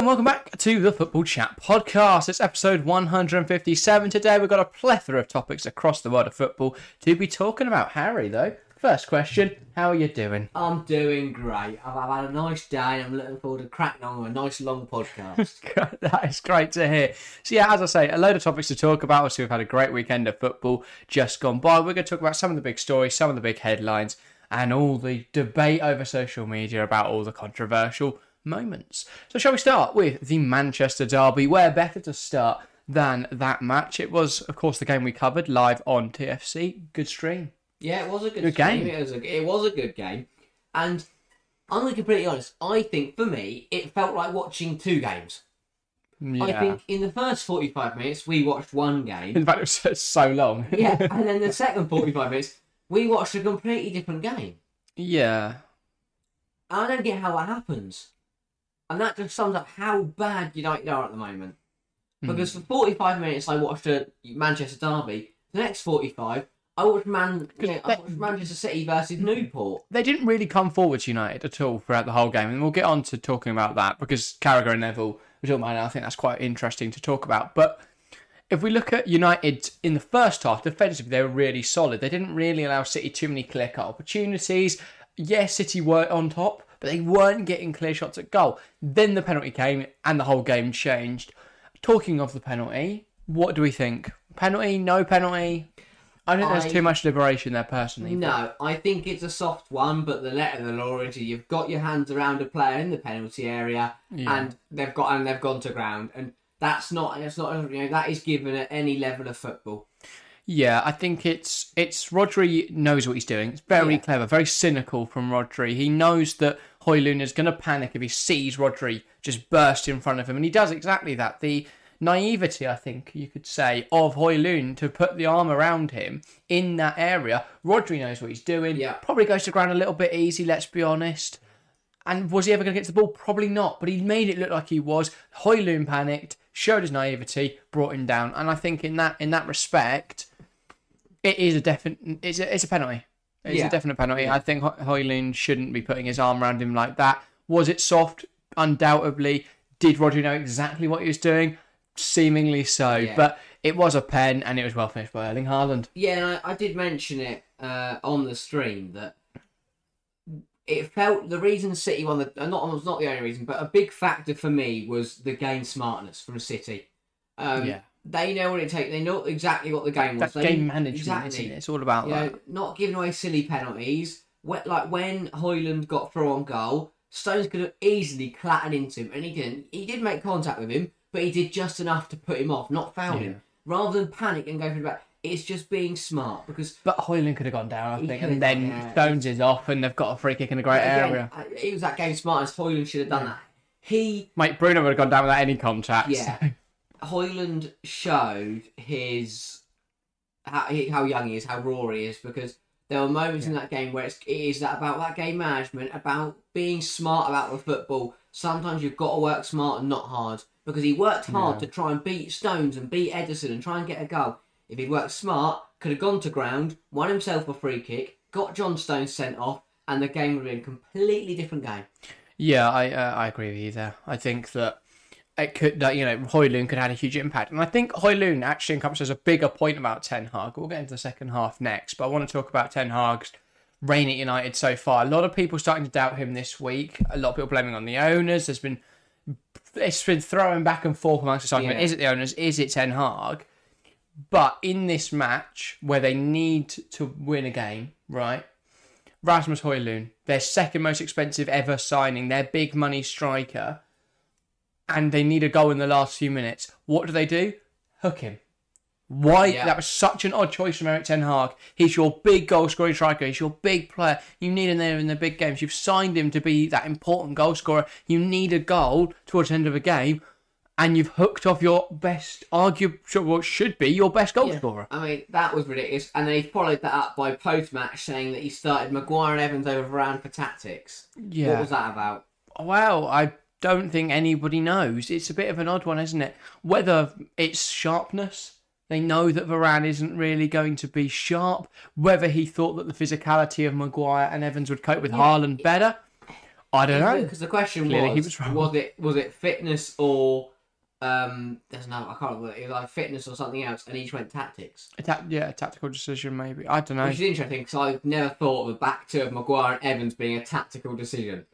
and welcome back to the Football Chat podcast. It's episode 157. Today we've got a plethora of topics across the world of football to be talking about. Harry, though, first question How are you doing? I'm doing great. I've, I've had a nice day. I'm looking forward to cracking on with a nice long podcast. that is great to hear. So, yeah, as I say, a load of topics to talk about. Obviously, we've had a great weekend of football just gone by. We're going to talk about some of the big stories, some of the big headlines, and all the debate over social media about all the controversial moments. So, shall we start with the Manchester Derby? Where better to start than that match? It was, of course, the game we covered live on TFC. Good stream. yeah, it was a good, Good game. It was a, it was a good game. And I'm going to be completely honest. I think for me, it felt like watching two games. Yeah. I think in the first 45 minutes, we watched one game. In fact, it was so long. yeah, and then the second 45 minutes, we watched a completely different game. yeah. I don't get how that happens. And that just sums up how bad United are at the moment. Hmm. Because for 45 minutes, I watched a Manchester derby. The next 45, I watched Man, you know, I watched Manchester City versus Newport. they didn't really come forward to United at all throughout the whole game, and we'll get on to talking about that because Carragher and Neville were talking about it. I think that's quite interesting to talk about. But if we look at United in the first half, defensively they were really solid. They didn't really allow City too many clear cut opportunities. Yes, City were on top, but they weren't getting clear shots at goal. Then the penalty came, and the whole game changed. Talking of the penalty, what do we think? Penalty? No penalty? I think there's too much liberation there personally. but- No, I think it's a soft one, but the letter of the law is you've got your hands around a player in the penalty area, Yeah. and they've got and they've gone to ground, and that's not that's not you know that is given at any level of football. Yeah, I think it's it's Rodri knows what he's doing. It's very Yeah. clever, very cynical from Rodri. He knows that Højlund is going to panic if he sees Rodri just burst in front of him, and he does exactly that. The naivety, I think you could say, of Højlund to put the arm around him in that area. Rodri knows what he's doing. Yeah. Probably goes to ground a little bit easy. Let's be honest. And was he ever going to get to the ball? Probably not. But he made it look like he was. Højlund panicked, showed his naivety, brought him down. And I think in that in that respect, it is a definite. It's a, it's a penalty. It's Yeah. a definite penalty. I think Ho- Højlund shouldn't be putting his arm around him like that. Was it soft? Undoubtedly. Did Rodri know exactly what he was doing? Seemingly so. Yeah. But it was a pen, and it was well finished by Erling Haaland. Yeah, and I, I did mention it uh, on the stream that it felt the reason City won the uh, not was not the only reason, but a big factor for me was the game smartness from City. Um, Yeah. They know what it takes. They know exactly what the game was. That's They- game management, exactly. it? It's all about You that. know, not giving away silly penalties. Like when Højlund got through on goal, Stones could have easily clattered into him, and he didn't. He did make contact with him, but he did just enough to put him off, not foul Yeah. him. Rather than panic and go for the back, it's just being smart because But Højlund could have gone down, I think, and then yeah. Stones is off, and they've got a free kick in a great again, area. it was that game smart as Højlund should have done that. He Mate, Bruno would have gone down without any contact. Yeah. Højlund showed his how, how young he is, how raw he is, because there were moments in that game where it's, it is that about that game management, about being smart about the football. Sometimes you've got to work smart and not hard, because he worked hard Yeah. to try and beat Stones and beat Ederson and try and get a goal. If he'd worked smart, could have gone to ground, won himself a free kick, got John Stones sent off, and the game would have been a completely different game. Yeah, I uh, I agree with you there. I think that it could that you know Højlund could have had a huge impact, and I think Højlund actually encompasses a bigger point about Ten Hag. We'll get into the second half next, but I want to talk about Ten Hag's reign at United so far. A lot of people starting to doubt him this week. A lot of people blaming on the owners. There's been it's been throwing back and forth amongst argument. Yeah. Is it the owners? Is it Ten Hag? But in this match where they need to win a game, right? Rasmus Højlund, their second most expensive ever signing, their big money striker, and they need a goal in the last few minutes. What do they do? Hook him. Why? Yeah. That was such an odd choice from Erik Ten Hag. He's your big goal scoring striker. He's your big player. You need him there in the big games. You've signed him to be that important goal scorer. You need a goal towards the end of a game, and you've hooked off your best, argue what should be your best goal scorer. I mean, that was ridiculous. And then he followed that up by post match saying that he started Maguire and Evans over Varane for tactics. Yeah. What was that about? Well, I don't think anybody knows. It's a bit of an odd one, isn't it? Whether it's sharpness, they know that Varane isn't really going to be sharp. Whether he thought that the physicality of Maguire and Evans would cope with Haaland better, I don't know. Because the question Clearly was, was was it was it fitness or um? There's no, I can't remember. It was like fitness or something else, and each went tactics, A ta- yeah, a tactical decision maybe. I don't know. which is interesting because I've never thought of the back two of Maguire and Evans being a tactical decision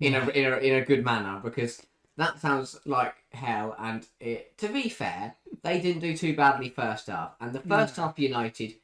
in a in a in a good manner because that sounds like hell. And it, to be fair, they didn't do too badly first half, and the first half United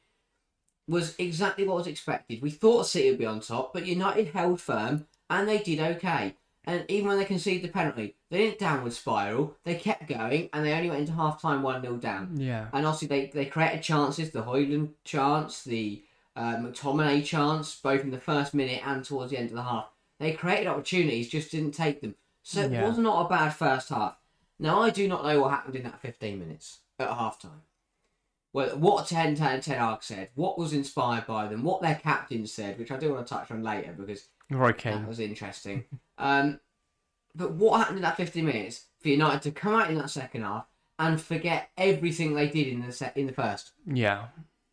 was exactly what was expected. We thought City would be on top, but United held firm and they did okay. And even when they conceded the penalty, they didn't downward spiral. They kept going and they only went into half time 1 0 down. Yeah. And obviously, they, they created chances the Højlund chance, the uh, McTominay chance, both in the first minute and towards the end of the half. They created opportunities, just didn't take them. So it Yeah. was not a bad first half. Now, I do not know what happened in that 15 minutes at half time. Well, what Ten Ten Ten Hag said, what was inspired by them, what their captain said, which I do want to touch on later because Roy that was interesting. um, but what happened in that 15 minutes for United to come out in that second half and forget everything they did in the se- in the first? Yeah.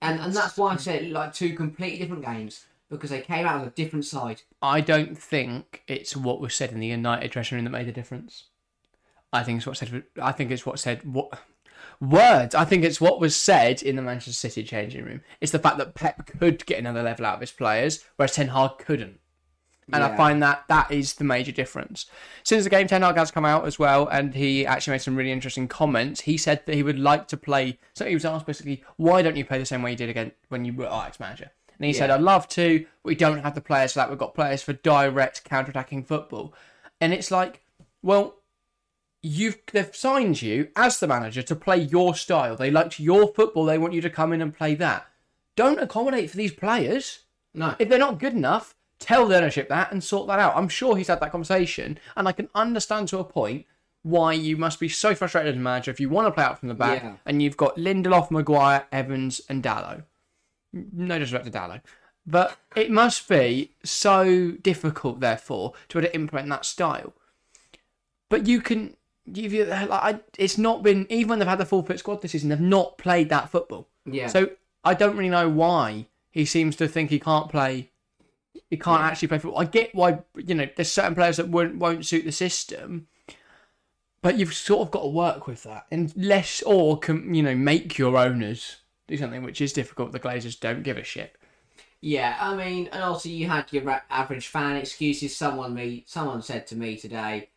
And and that's why I said like two completely different games because they came out on a different side. I don't think it's what was said in the United dressing room that made the difference. I think it's what said. I think it's what said. What words? I think it's what was said in the Manchester City changing room. It's the fact that Pep could get another level out of his players, whereas Ten Hag couldn't. And I find that that is the major difference. Since the game, Ten Hag has come out as well, and he actually made some really interesting comments. He said that he would like to play. So he was asked basically, "Why don't you play the same way you did again when you were Ajax manager?" And he said, "I'd love to. We don't have the players for that. We've got players for direct counter-attacking football." And it's like, well, you've they've signed you as the manager to play your style. They liked your football. They want you to come in and play that. Don't accommodate for these players No, if they're not good enough, tell the ownership that and sort that out. I'm sure he's had that conversation, and I can understand to a point why you must be so frustrated as a manager if you want to play out from the back Yeah. and you've got Lindelof, Maguire, Evans, and Dalot. No disrespect to Dalot. But it must be so difficult, therefore, to be able to implement that style. But you can, you've, like, I, it's not been, even when they've had the full fit squad this season, they've not played that football. yeah. So I don't really know why he seems to think he can't play. He can't actually play football. I get why you know there's certain players that won't won't suit the system, but you've sort of got to work with that, unless or can you know make your owners do something which is difficult. The Glazers don't give a shit. Yeah, I mean, and also you had your average fan excuses. Someone me, someone said to me today,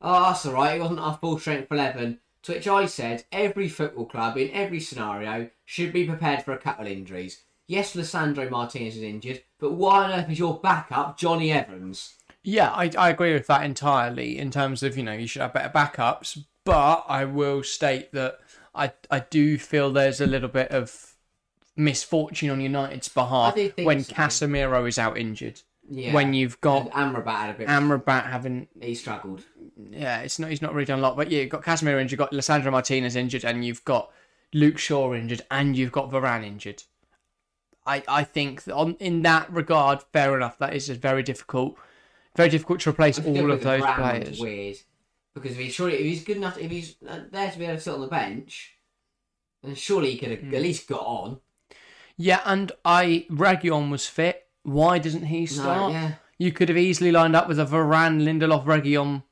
"Oh, that's all right. It wasn't our full strength eleven. To which I said, every football club in every scenario should be prepared for a couple of injuries. Yes, Lisandro Martinez is injured, but why on earth is your backup Jonny Evans? Yeah, I, I agree with that entirely in terms of, you know, you should have better backups. But I will state that I, I do feel there's a little bit of misfortune on United's behalf I do think when so. Casemiro is out injured. Yeah. When you've and got Amrabat had a bit. Amrabat having, he struggled. yeah, it's not he's not really done a lot. But yeah, you've got Casemiro injured, you've got Lisandro Martinez injured, and you've got Luke Shaw injured, and you've got Varane injured. I, I think that on in that regard, fair enough. That is very difficult, very difficult to replace all of those players. Weird, because if he's surely if he's good enough, if he's uh, there to be able to sit on the bench, then surely he could have Hmm. at least got on. Yeah, and I Reguilon was fit. Why doesn't he No, start? yeah, You could have easily lined up with a Varane, Lindelof, Reguilon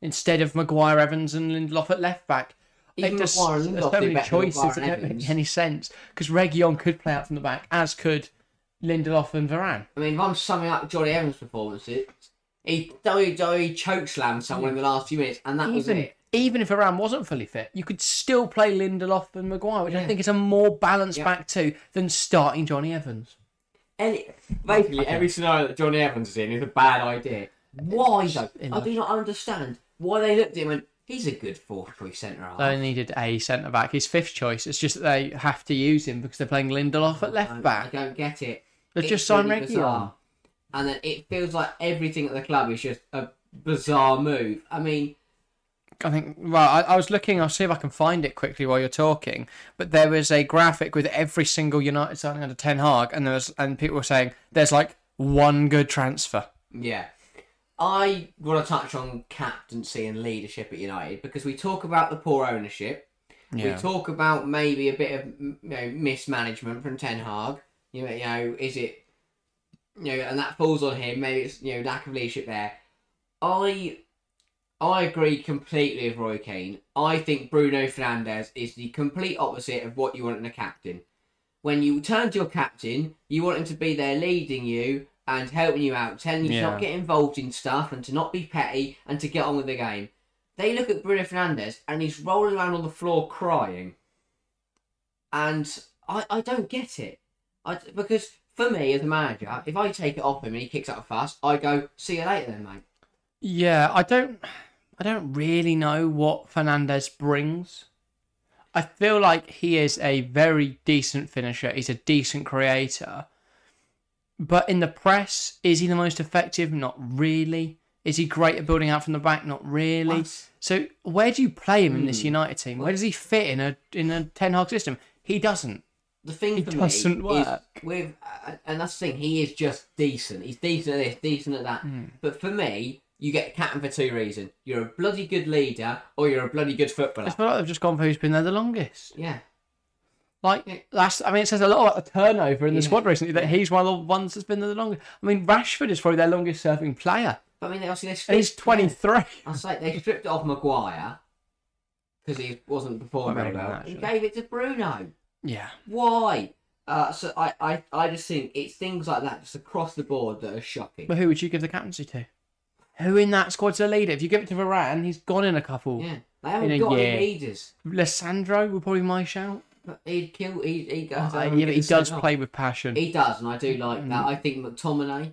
instead of Maguire, Evans, and Lindelof at left back. Even It just- Maguire there's so many choices that don't make any sense because Reguilon could play out from the back, as could Lindelof and Varane. I mean, if I'm summing up Jonny Evans' performances, he WWE chokeslammed someone in the last few minutes, and that was Even it. even if Varane wasn't fully fit, you could still play Lindelof and Maguire, which I Yeah. think is a more balanced Yeah. back two than starting Jonny Evans. Any, basically, every scenario that Jonny Evans is in is a bad idea. Why though? I do not understand why they looked at him and he's a good fourth choice centre half. They needed a centre back. His fifth choice. It's just that they have to use him because they're playing Lindelof at I- left I back. don't get it. They've It's just signed really Reguilon. bizarre. And then it feels like everything at the club is just a bizarre move. I mean, I think. Well, I, I was looking. I'll see if I can find it quickly while you're talking. But there was a graphic with every single United signing under Ten Hag, and there was and people were saying there's like one good transfer. yeah. I want to touch on captaincy and leadership at United because we talk about the poor ownership. We talk about maybe a bit of you know mismanagement from Ten Hag. You know, you know, is it you know, and that falls on him. Maybe it's you know lack of leadership there. I I agree completely with Roy Keane. I think Bruno Fernandes is the complete opposite of what you want in a captain. When you turn to your captain, you want him to be there leading you and helping you out, telling you to not get involved in stuff and to not be petty and to get on with the game. They look at Bruno Fernandes and he's rolling around on the floor crying. And I, I don't get it. I, because for me as a manager, if I take it off him and he kicks out a fuss, I go, see you later then, mate. Yeah, I don't I don't really know what Fernandes brings. I feel like he is a very decent finisher. He's a decent creator. But in the press, is he the most effective? Not really. Is he great at building out from the back? Not really. What? So where do you play him in this Hmm. United team? Where does he fit in a in a Ten Hag system? He doesn't. The thing It for doesn't me work. is with, uh, and that's the thing. He is just decent. He's decent at this, decent at that. Hmm. But for me, you get captain for two reasons: you're a bloody good leader, or you're a bloody good I footballer. feel like they've just gone for who's been there the longest. Yeah, Like Yeah. that's, I mean, it says a lot about the turnover in the Yeah. squad recently that he's one of the ones that's been there the longest. I mean, Rashford is probably their longest serving player, but I mean, obviously they stripped, he's twenty three. I say they stripped it off Maguire because he wasn't performing Well, very maybe well, not, and gave it to Bruno. Yeah, Why? Uh, so I, I, I just think it's things like that, just across the board, that are shocking. but who would you give the captaincy to? Who in that squad's a leader? If you give it to Varane, he's gone in a couple. Yeah, they haven't In a got year. any leaders. Lisandro would probably my shout. But he'd kill. He, he goes. Uh, yeah, but he does sent off. play with passion. He does, and I do like Mm. that. I think McTominay,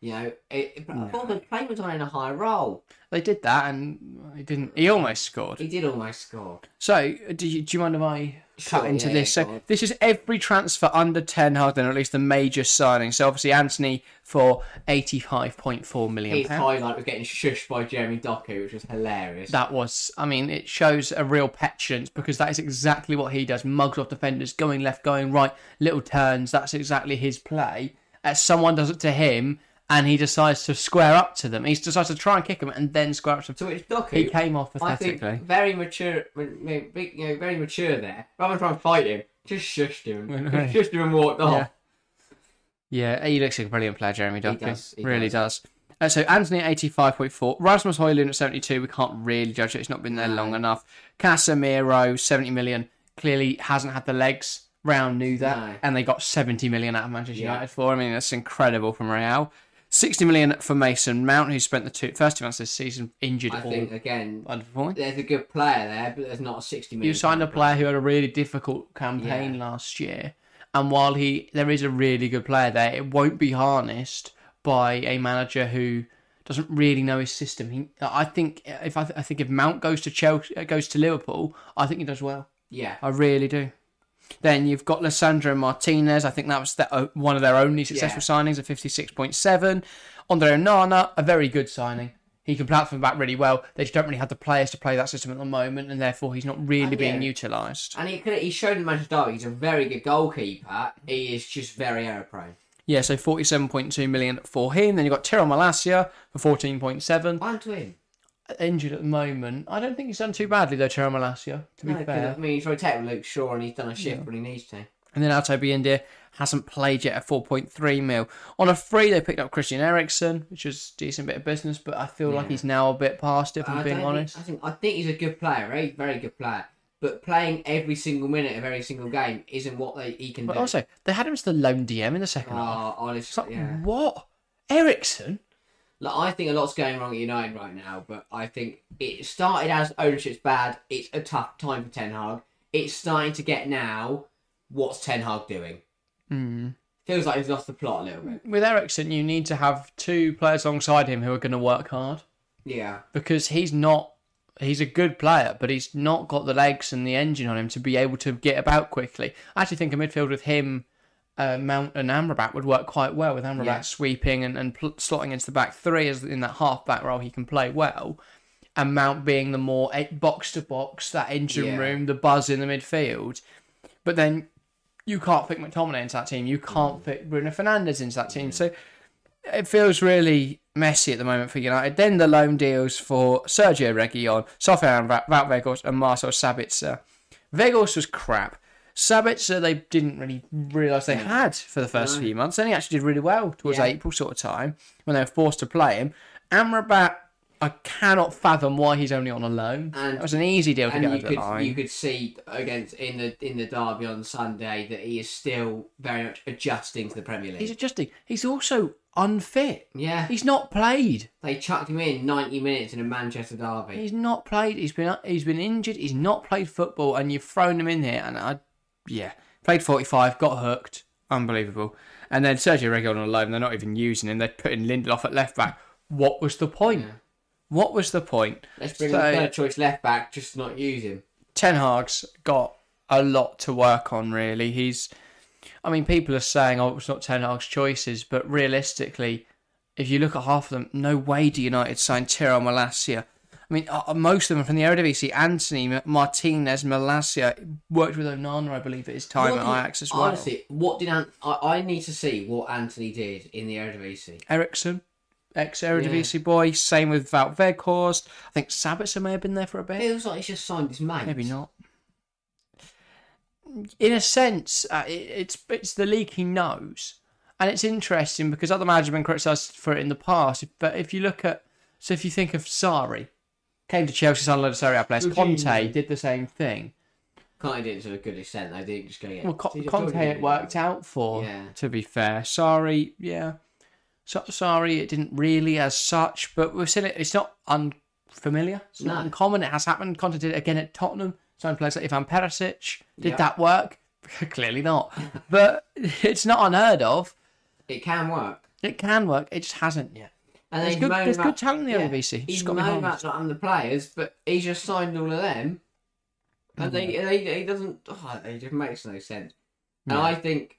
you know, it, thought they played McTominay in a high role. They did that, and he didn't. He almost scored. He did almost score. So, do you, do you mind if I cut Sure, into yeah, this? yeah, so, on. this is every transfer under Ten Hag, then, or at least the major signing. So, obviously, Antony for 85.4 million His pounds. highlight was getting shushed by Jeremy Doku, which was hilarious. That was, I mean, it shows a real petulance because that is exactly what he does. Mugs off defenders, going left, going right, little turns. That's exactly his play. As someone does it to him, and he decides to square up to them. He decides to try and kick them and then square up to them. to which Doku, He came off I think, pathetically. very mature, you know, very mature there. Rather than trying to fight him, just shushed him, just shushed him and walked off. Yeah. Yeah, he looks like a brilliant player, Jeremy Doku. does, he really does. Uh, so Antony at 85.4, Rasmus Højlund at 72. We can't really judge it. It's not been there long enough. Casemiro 70 million. Clearly hasn't had the legs. Round knew that, No. and they got 70 million out of Manchester Yeah. United for. him. I mean, that's incredible from Real. 60 million for Mason Mount, who spent the two, first two months this season injured I think again, underperforming. there's a good player there, but there's not a sixty million. You signed a player who had a really difficult campaign Yeah. last year, and while he there is a really good player there, it won't be harnessed by a manager who doesn't really know his system. He, I think if I, I think if Mount goes to Chelsea, goes to Liverpool, I think he does well. Yeah, I really do. Then you've got Lisandro Martinez. I think that was the, uh, one of their only successful signings at 56.7. Andre Onana, a very good signing. He can from back really well. They just don't really have the players to play that system at the moment, and therefore he's not really And being yeah. utilised. and he could he showed in Manchester Derby he's a very good goalkeeper. He is just very error prone. Yeah, so 47.2 million for him. Then you've got Tyrell Malacia for 14.7. One to him. Injured at the moment. I don't think he's done too badly though, Tyrell Malacia, to be No, fair. I mean, he's rotated with Luke Shaw and he's done a shift when he needs to. And then Altay Bayindir hasn't played yet at 4.3 mil. On a free, they picked up Christian Eriksen, which was a decent bit of business, but I feel like he's now a bit past it, if I'm I being honest. Think, I think I think he's a good player, a very good player. But playing every single minute of every single game isn't what they, he can But do. also, they had him as the lone DM in the second ah, half. oh, It's honestly, like, yeah. what? Eriksen? Like, I think a lot's going wrong at United right now, but I think it started as ownership's bad. It's a tough time for Ten Hag. It's starting to get now. What's Ten Hag doing? Hmm. Feels like he's lost the plot a little bit. With Eriksen, you need to have two players alongside him who are going to work hard. Yeah, because he's not he's a good player, but he's not got the legs and the engine on him to be able to get about quickly. I actually think a midfield with him, uh, Mount and Amrabat would work quite well with Amrabat Yeah. sweeping and, and pl- slotting into the back three as in that half back role he can play well. And Mount being the more box to box, that engine Yeah. room, the buzz in the midfield. But then you can't fit McTominay into that team. You can't fit Bruno Fernandes into that team. So it feels really messy at the moment for United. Then the loan deals for Sergio Reguilon, Sofian Weghorst, and Marcel Sabitzer. Weghorst was crap. Sabitzer they didn't really realise they mm. had for the first No. few months. Then he actually did really well towards Yeah. April sort of time when they were forced to play him. Amrabat, I cannot fathom why he's only on a loan. And- it was an easy deal to and get you over could the line. you could see against in the in the derby on Sunday that he is still very much adjusting to the Premier League. He's adjusting. He's also unfit. yeah, He's not played. they chucked him in ninety minutes in a Manchester derby. He's not played. He's been he's been injured. He's not played football, and you've thrown him in here. And I, yeah, played forty five, got hooked, unbelievable. And then Sergio Reguilon on loan. They're not even using him. They're putting Lindelof at left back. What was the point? Yeah. What was the point? Let's bring So- the third choice left back, just not use him. Ten Hag's got a lot to work on. Really, he's. I mean, people are saying, "Oh, it's not Ten Hag's choices," but realistically, if you look at half of them, no way do United sign Tiro Malacia. I mean, uh, most of them are from the Eredivisie. Antony Martinez, Malacia worked with Onana, I believe, at his time What at did- Ajax as well. Honestly, what did Ant- I, I need to see what Antony did in the Eredivisie. Eriksen, ex Eredivisie boy. Same with Wout Weghorst. I think Sabitzer may have been there for a bit. It bit. feels like he's just signed his mate. Maybe not. In a sense, uh, it, it's it's the league he knows, and it's interesting because other managers have been criticised for it in the past. But if you look at, so if you think of Sarri, came to Chelsea, signed a load of Serie A players. Conte Jorginho. did the same thing. Kind of did it to a good extent. They didn't just go. Yeah, Well, Co- Conte it worked out for. Yeah. To be fair, sorry, yeah, so, sorry, it didn't really as such, but we've seen it. It's not unfamiliar. It's not No. uncommon. It has happened. Conte did it again at Tottenham. Signed players like Ivan Perisic. Did Yeah. that work? Clearly not. but it's not unheard of. It can work. It can work. It just hasn't yet. And There's good, there's about- good talent in the yeah, Eredivisie. He's got moaning about not having the players, but he's just signed all of them, and they, Mm. they he doesn't. Oh, it just makes no sense. And Yeah. I think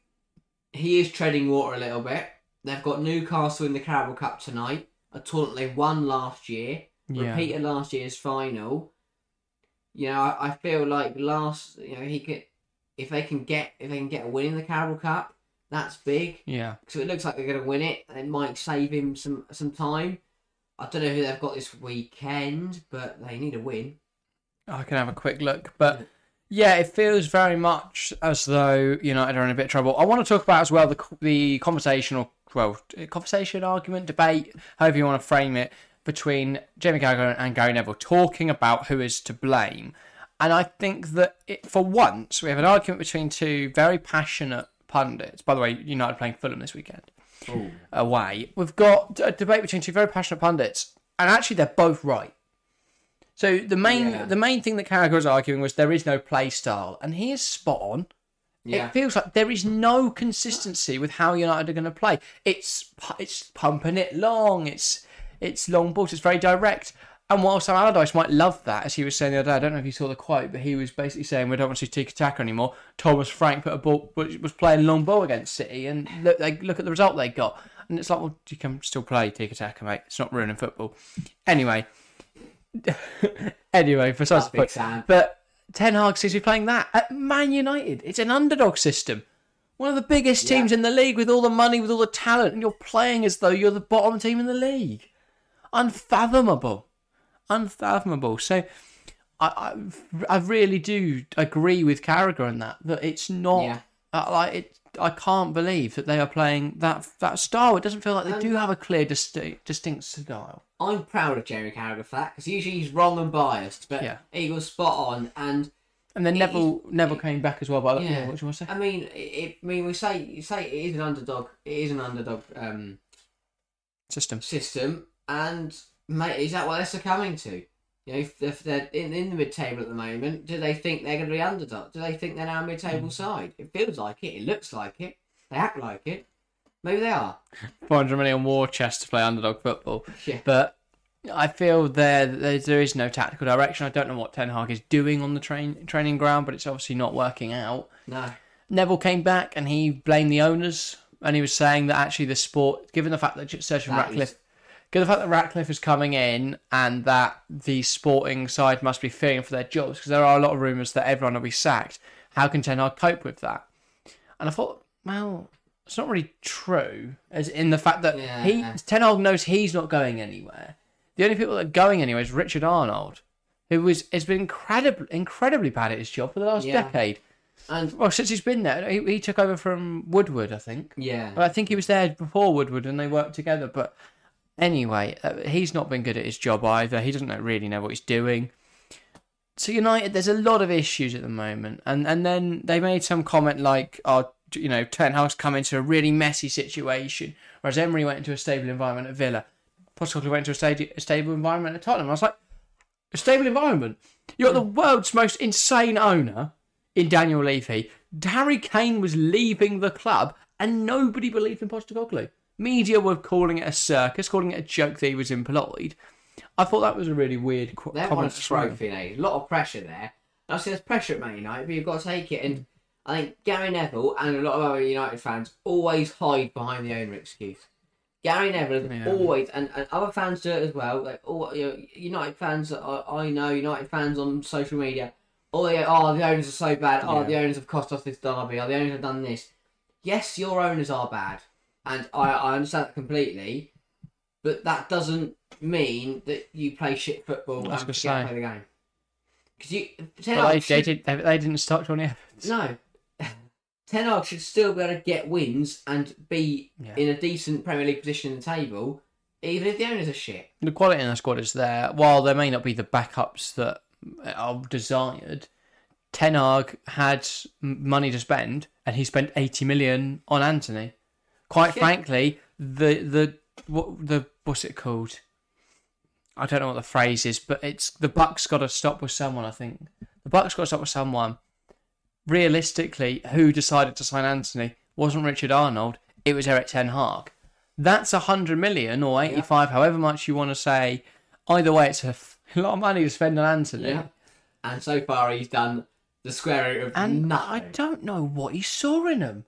he is treading water a little bit. They've got Newcastle in the Carabao Cup tonight, a tournament they won last year, Yeah. repeated last year's final. You know, I, I feel like last, you know, he could, if they can get if they can get a win in the Carabao Cup, that's big. Yeah. So it looks like they're going to win it. and It might save him some some time. I don't know who they've got this weekend, but they need a win. I can have a quick look, but yeah, it feels very much as though United are in a bit of trouble. I want to talk about as well the the conversational, well, eh, conversation, argument, debate, however you want to frame it, between Jamie Carragher and Gary Neville talking about who is to blame. And I think that it, for once we have an argument between two very passionate pundits. By the way, United playing Fulham this weekend away. We've got a debate between two very passionate pundits, and actually they're both right. So the main Yeah. the main thing that Carragher was arguing was there is no play style, and he is spot on. Yeah. It feels like there is no consistency with how United are going to play. It's it's pumping it long. It's it's long balls. It's very direct. And while Sam Allardyce might love that, as he was saying the other day, I don't know if you saw the quote, but he was basically saying we don't want to see tiki taka anymore. Thomas Frank put a ball was was playing long ball against City, and look they look at the result they got, and it's like well you can still play tiki taka, mate. It's not ruining football. Anyway, anyway, besides That's the point, Sam. but Ten Hag seems to be playing that at Man United. It's an underdog system. One of the biggest Yeah. teams in the league with all the money, with all the talent, and you're playing as though you're the bottom team in the league. Unfathomable. Unfathomable. So I, I, I really do agree with Carragher on that, that it's not Yeah. uh, like it. I can't believe that they are playing that that style. It doesn't feel like they Um, do have a clear, distinct, distinct style. I'm proud of Jerry Carragher for that because usually he's wrong and biased, but Yeah. he was spot on. And And then It- Neville Neville came back as well. By the Yeah. what do you want to say? I mean, it, it, I mean, we say you say it is an underdog. It is an underdog um, System. system, and mate, is that what they're succumbing to? You know, if, if they're in, in the mid-table at the moment, do they think they're going to be underdog? Do they think they're now a mid-table hmm. side? It feels like it. It looks like it. They act like it. Maybe they are. 400 million war chest to play underdog football. Yeah. But I feel there, there there is no tactical direction. I don't know what Ten Hag is doing on the train training ground, but it's obviously not working out. No. Neville came back and he blamed the owners, and he was saying that actually the sport, given the fact that Sergio That Ratcliffe, given the fact that Ratcliffe is coming in and that the sporting side must be fearing for their jobs, because there are a lot of rumours that everyone will be sacked. How can Ten Hag cope with that? And I thought, well, it's not really true, as in the fact that Yeah. he Ten Hag knows he's not going anywhere. The only people that are going anywhere is Richard Arnold, who was has been incredibly incredibly bad at his job for the last Yeah. decade. And Well, since he's been there, he, he took over from Woodward, I think. yeah, But I think he was there before Woodward, and they worked together. But Anyway, uh, he's not been good at his job either. He doesn't really know what he's doing. So United, there's a lot of issues at the moment, and and then they made some comment like, "Oh, you know, Ten Hag's come into a really messy situation, whereas Emery went into a stable environment at Villa, Postecoglou went into a, a stable environment at Tottenham." I was like, "A stable environment? You got the world's most insane owner in Daniel Levy. Harry Kane was leaving the club, and nobody believed in Postecoglou. Media were calling it a circus, calling it a joke that he was employed." I thought that was a really weird qu- They want comment throw. trophy? A lot of pressure there. And Obviously, there's pressure at Man United, but you've got to take it. And I think Gary Neville and a lot of other United fans always hide behind the owner excuse. Gary Neville Yeah. always, and, and other fans do it as well. Like all you know, United fans that I, I know, United fans on social media, oh, they go, oh, the owners are so bad. Oh, Yeah. the owners have cost us this derby. Oh, the owners have done this. Yes, your owners are bad, and I, I understand that completely. But that doesn't mean that you play shit football was and gonna forget to play the game. Because you, Ten But they, Hag they, did, they, they didn't start Jonny Evans. no, Ten Hag should still be able to get wins and be Yeah. in a decent Premier League position in the table, even if the owners are shit. The quality in the squad is there. While there may not be the backups that are desired, Ten Hag had money to spend, and he spent eighty million on Antony. Quite Yeah. frankly, the the what the what's it called? I don't know what the phrase is, but it's the Bucks got to stop with someone. I think the Bucks got to stop with someone. Realistically, who decided to sign Antony wasn't Richard Arnold. It was Erik Ten Hag. That's a hundred million or eighty-five, however much you want to say. Either way, it's a f- lot of money to spend on Antony. Yeah. And so far, he's done the square root of And nothing. I don't know what he saw in him.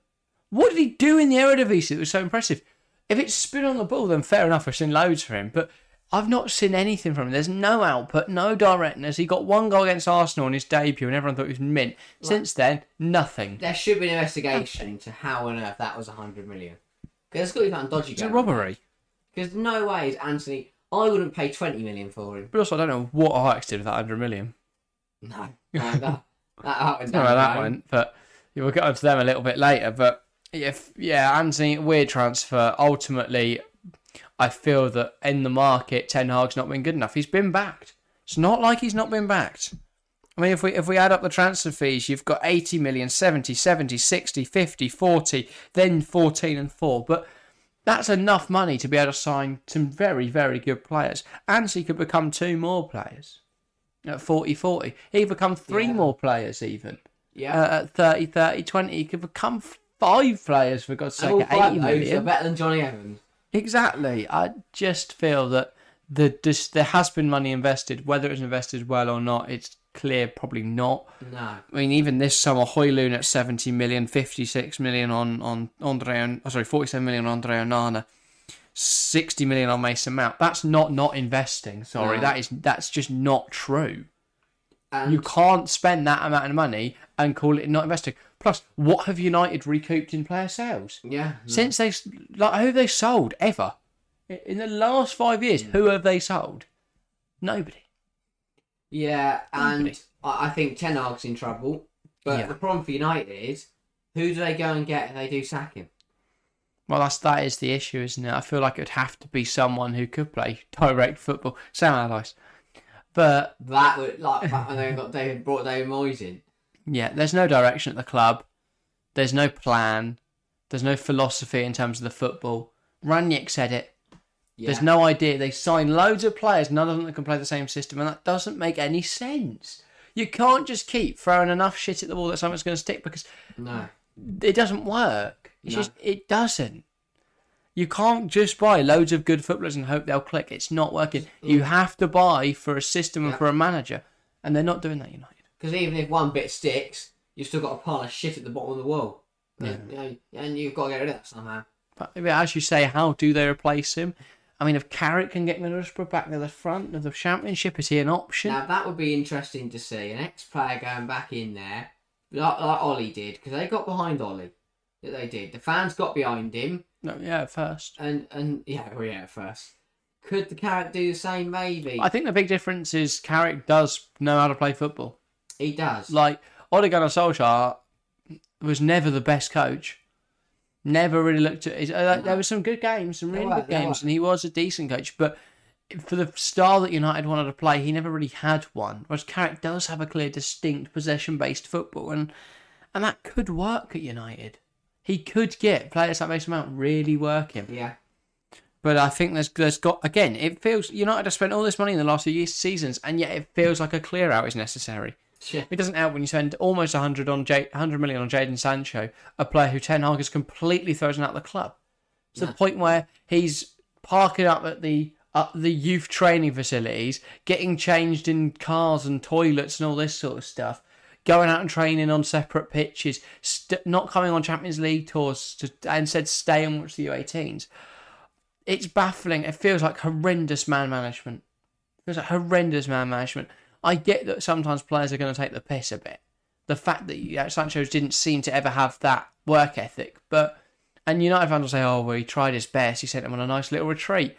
What did he do in the Eredivisie that was so impressive? If it's spin on the ball, then fair enough. I've seen loads from him, but I've not seen anything from him. There's no output, no directness. He got one goal against Arsenal in his debut, and everyone thought he was mint. Since then, nothing. There should be an investigation into how on earth that was a hundred million. Because there's got to be something dodgy It's a robbery. Because no way is Antony. I wouldn't pay twenty million for him. But also, I don't know what Ajax did with that hundred million. No, no that that, that went know where that went, but we'll get onto them a little bit later. But if yeah, Antony, weird transfer. Ultimately, I feel that in the market, Ten Hag's not been good enough. He's been backed. It's not like he's not been backed. I mean, if we if we add up the transfer fees, you've got 80 million, 70, 70, 60, 50, 40, then 14 and 4. But that's enough money to be able to sign some very, very good players. Antony could become two more players at 40 40. He could become three Yeah. more players, even Yeah. uh, at 30 30 20. He could become five players, for God's sake, at five 80 of those are better than Jonny Evans. Exactly. I just feel that the this, there has been money invested. Whether it's invested well or not, it's clear probably not. No. I mean, even this summer, Højlund at 70 million, 56 million on on Andre, oh, sorry, 47 million on Andre Onana, 60 million on Mason Mount. That's not not investing. Sorry, No. that is that's just not true. And You can't spend that amount of money and call it not investing. Plus, what have United recouped in player sales? yeah. Since they like who have they sold ever in the last five years? Who have they sold? Nobody. Yeah, and Nobody. I think Ten Hag's in trouble. But Yeah. the problem for United is, who do they go and get if they do sack him? Well, that's that is the issue, isn't it? I feel like it'd have to be someone who could play direct football. Sam Allardyce. But That would like back when they got David brought David Moyes in. yeah, there's no direction at the club. There's no plan. There's no philosophy in terms of the football. Rangnick said it. Yeah. There's no idea. They sign loads of players, none of them that can play the same system, and that doesn't make any sense. You can't just keep throwing enough shit at the wall that something's going to stick because no. it doesn't work. It's No. just it doesn't. You can't just buy loads of good footballers and hope they'll click. It's not working. You mm. have to buy for a system and for a manager, and they're not doing that. United. Because even if one bit sticks, you've still got a pile of shit at the bottom of the wall. Yeah. And, you know, and you've got to get rid of that somehow. But as you say, how do they replace him? I mean, if Carrick can get Middlesbrough back to the front of the championship, is he an option? Now that would be interesting to see an ex-player going back in there, like, like Ollie did, because they got behind Ollie. That they did. The fans got behind him, No, yeah, at first. and and yeah, well, yeah, at first. Could the Carrick do the same? Maybe I think the big difference is Carrick does know how to play football. he does. Like Ole Gunnar Solskjaer was never the best coach. Never really looked at. His, uh, There were some good games, some really were, good games, were. and he was a decent coach. But for the style that United wanted to play, he never really had one. Whereas Carrick does have a clear, distinct possession-based football, and and that could work at United. He could get players like Mason Mount really working. Yeah. But I think there's there's got again. It feels United have spent all this money in the last few years, seasons, and yet it feels like a clear out is necessary. Yeah. It doesn't help when you spend almost 100 on J- 100 million on Jadon Sancho, a player who Ten Hag has completely thrown out the club. To the point where he's parking up at the at the youth training facilities, getting changed in cars and toilets and all this sort of stuff, going out and training on separate pitches, st- not coming on Champions League tours to and said stay and watch the U18s. It's baffling. It feels like horrendous man management. It feels like horrendous man management. I get that sometimes players are going to take the piss a bit. The fact that yeah, Sancho didn't seem to ever have that work ethic, but and United fans will say, "Oh, well, he tried his best. He sent him on a nice little retreat."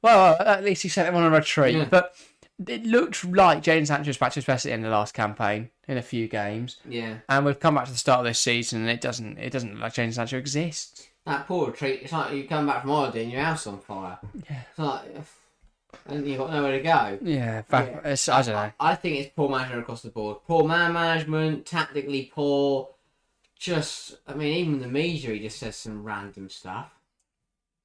Well, at least he sent him on a retreat. Yeah. But it looked like Jadon Sancho's back to his best at the end of the last campaign in a few games, Yeah. and we've come back to the start of this season, and it doesn't it doesn't look like Jadon Sancho exists. That poor retreat. It's like you come back from holiday and your house on fire. Yeah. It's like, and you've got nowhere to go. Yeah, back, Yeah. It's, I don't know. I think it's poor management across the board. Poor man management, tactically poor. Just, I mean, even the media, he just says some random stuff.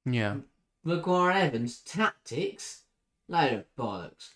Yeah, Maguire Evans, tactics? Load of bollocks.